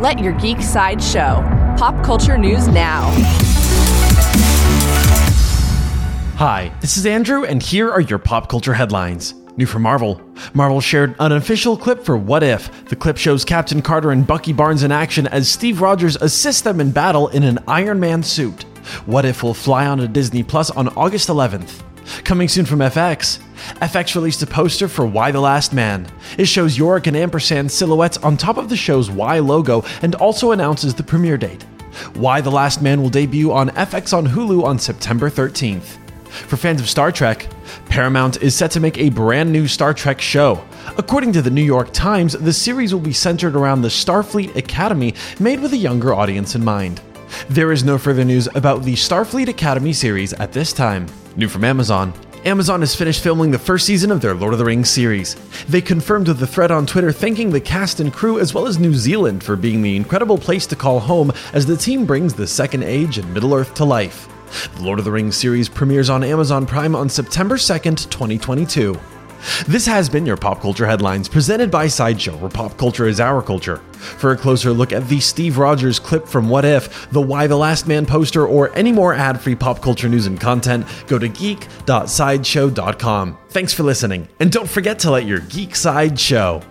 Let your geek side show. Pop culture news now. Hi, this is Andrew, and here are your pop culture headlines. New from Marvel. Marvel shared an official clip for What If. The clip shows Captain Carter and Bucky Barnes in action as Steve Rogers assists them in battle in an Iron Man suit. What If will fly onto Disney Plus on August 11th. Coming soon from FX. FX released a poster for Y: The Last Man. It shows Yorick and Ampersand silhouettes on top of the show's Y logo and also announces the premiere date. Y: The Last Man will debut on FX on Hulu on September 13th. For fans of Star Trek, Paramount is set to make a brand new Star Trek show. According to the New York Times, the series will be centered around the Starfleet Academy, made with a younger audience in mind. There is no further news about the Starfleet Academy series at this time. New from Amazon. Amazon has finished filming the first season of their Lord of the Rings series. They confirmed with a thread on Twitter thanking the cast and crew as well as New Zealand for being the incredible place to call home as the team brings the Second Age and Middle Earth to life. The Lord of the Rings series premieres on Amazon Prime on September 2nd, 2022. This has been your Pop Culture Headlines, presented by Sideshow, where pop culture is our culture. For a closer look at the Steve Rogers clip from What If, the Y: The Last Man poster, or any more ad free pop culture news and content, go to geek.sideshow.com. Thanks for listening, and don't forget to let your geek side show.